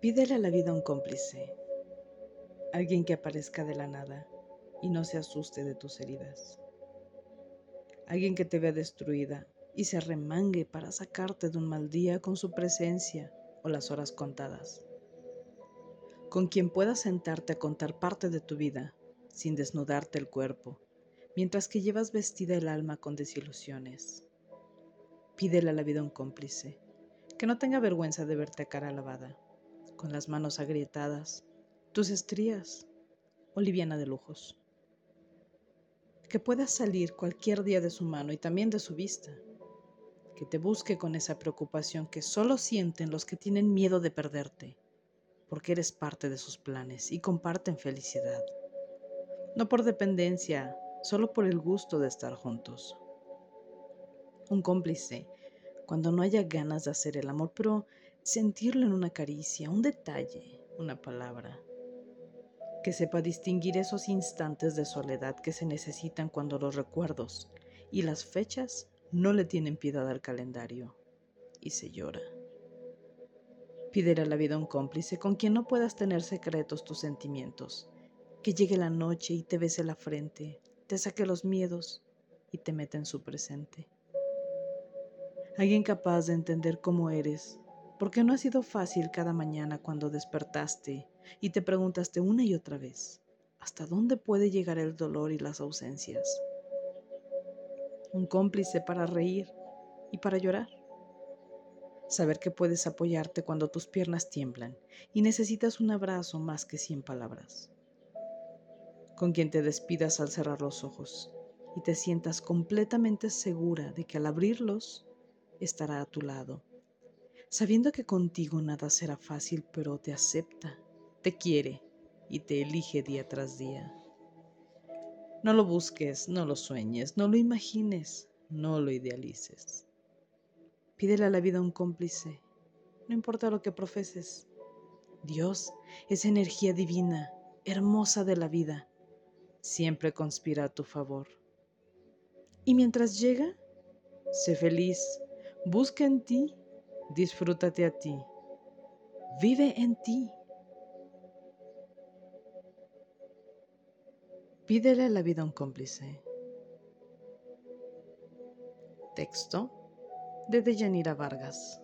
Pídele a la vida un cómplice, alguien que aparezca de la nada y no se asuste de tus heridas, alguien que te vea destruida y se remangue para sacarte de un mal día con su presencia o las horas contadas, con quien puedas sentarte a contar parte de tu vida sin desnudarte el cuerpo, mientras que llevas vestida el alma con desilusiones. Pídele a la vida un cómplice, que no tenga vergüenza de verte a cara lavada con las manos agrietadas, tus estrías o liviana de lujos. Que puedas salir cualquier día de su mano y también de su vista. Que te busque con esa preocupación que solo sienten los que tienen miedo de perderte, porque eres parte de sus planes y comparten felicidad. No por dependencia, solo por el gusto de estar juntos. Un cómplice, cuando no haya ganas de hacer el amor, pero sentirlo en una caricia, un detalle, una palabra. Que sepa distinguir esos instantes de soledad que se necesitan cuando los recuerdos y las fechas no le tienen piedad al calendario y se llora. Pídele a la vida un cómplice con quien no puedas tener secretos tus sentimientos, que llegue la noche y te bese la frente, te saque los miedos y te meta en su presente. Alguien capaz de entender cómo eres porque no ha sido fácil cada mañana cuando despertaste y te preguntaste una y otra vez, ¿hasta dónde puede llegar el dolor y las ausencias? Un cómplice para reír y para llorar. Saber que puedes apoyarte cuando tus piernas tiemblan y necesitas un abrazo más que cien palabras. Con quien te despidas al cerrar los ojos y te sientas completamente segura de que al abrirlos estará a tu lado sabiendo que contigo nada será fácil, pero te acepta, te quiere y te elige día tras día. No lo busques, no lo sueñes, no lo imagines, no lo idealices. Pídele a la vida un cómplice, no importa lo que profeses. Dios es energía divina, hermosa de la vida, siempre conspira a tu favor. Y mientras llega, sé feliz, busca en ti Disfrútate a ti. Vive en ti. Pídele a la vida un cómplice. Texto de Deyanira Vargas.